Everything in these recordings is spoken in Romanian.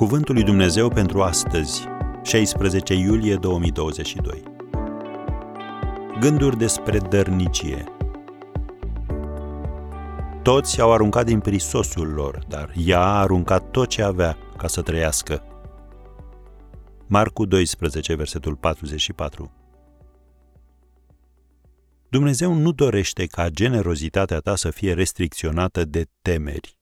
Cuvântul lui Dumnezeu pentru astăzi, 16 iulie 2022. Gânduri despre dărnicie. Toți au aruncat din prisosul lor, dar ea a aruncat tot ce avea ca să trăiască. Marcu 12, versetul 44. Dumnezeu nu dorește ca generozitatea ta să fie restricționată de temeri.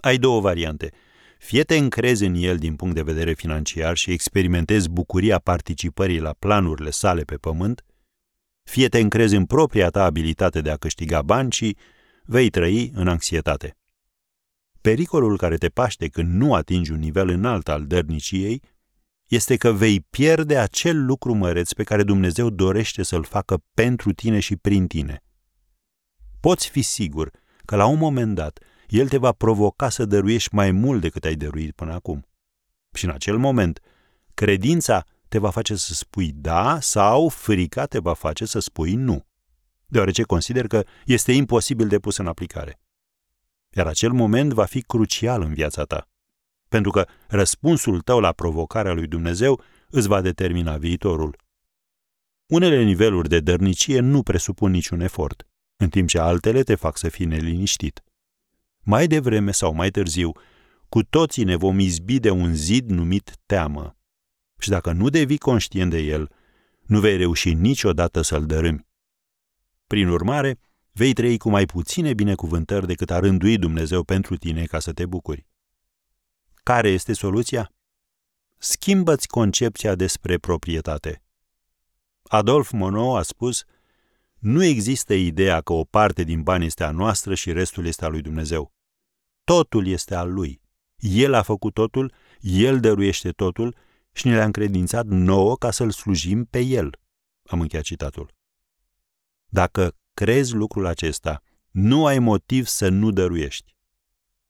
Ai două variante – fie te încrezi în el din punct de vedere financiar și experimentezi bucuria participării la planurile sale pe pământ, fie te încrezi în propria ta abilitate de a câștiga bani și vei trăi în anxietate. Pericolul care te paște când nu atingi un nivel înalt al dărniciei este că vei pierde acel lucru măreț pe care Dumnezeu dorește să-l facă pentru tine și prin tine. Poți fi sigur că la un moment dat el te va provoca să dăruiești mai mult decât ai dăruit până acum. Și în acel moment, credința te va face să spui da sau frica te va face să spui nu, deoarece consider că este imposibil de pus în aplicare. Iar acel moment va fi crucial în viața ta, pentru că răspunsul tău la provocarea lui Dumnezeu îți va determina viitorul. Unele niveluri de dărnicie nu presupun niciun efort, în timp ce altele te fac să fii neliniștit. Mai devreme sau mai târziu, cu toții ne vom izbi de un zid numit teamă. Și dacă nu devii conștient de el, nu vei reuși niciodată să-l dărâmi. Prin urmare, vei trăi cu mai puține binecuvântări decât a rândui Dumnezeu pentru tine ca să te bucuri. Care este soluția? Schimbă-ți concepția despre proprietate. Adolf Monod a spus, nu există ideea că o parte din bani este a noastră și restul este a lui Dumnezeu. Totul este al lui. El a făcut totul, el dăruiește totul și ne le-a încredințat nouă ca să-l slujim pe el. Am încheiat citatul. Dacă crezi lucrul acesta, nu ai motiv să nu dăruiești.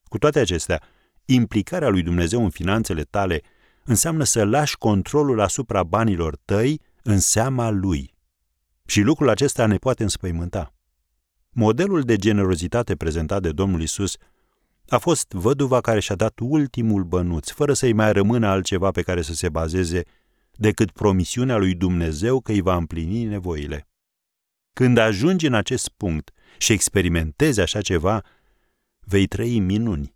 Cu toate acestea, implicarea lui Dumnezeu în finanțele tale înseamnă să lași controlul asupra banilor tăi în seama lui. Și lucrul acesta ne poate înspăimânta. Modelul de generozitate prezentat de Domnul Isus a fost văduva care și-a dat ultimul bănuț, fără să-i mai rămână altceva pe care să se bazeze decât promisiunea lui Dumnezeu că îi va împlini nevoile. Când ajungi în acest punct și experimentezi așa ceva, vei trăi minuni.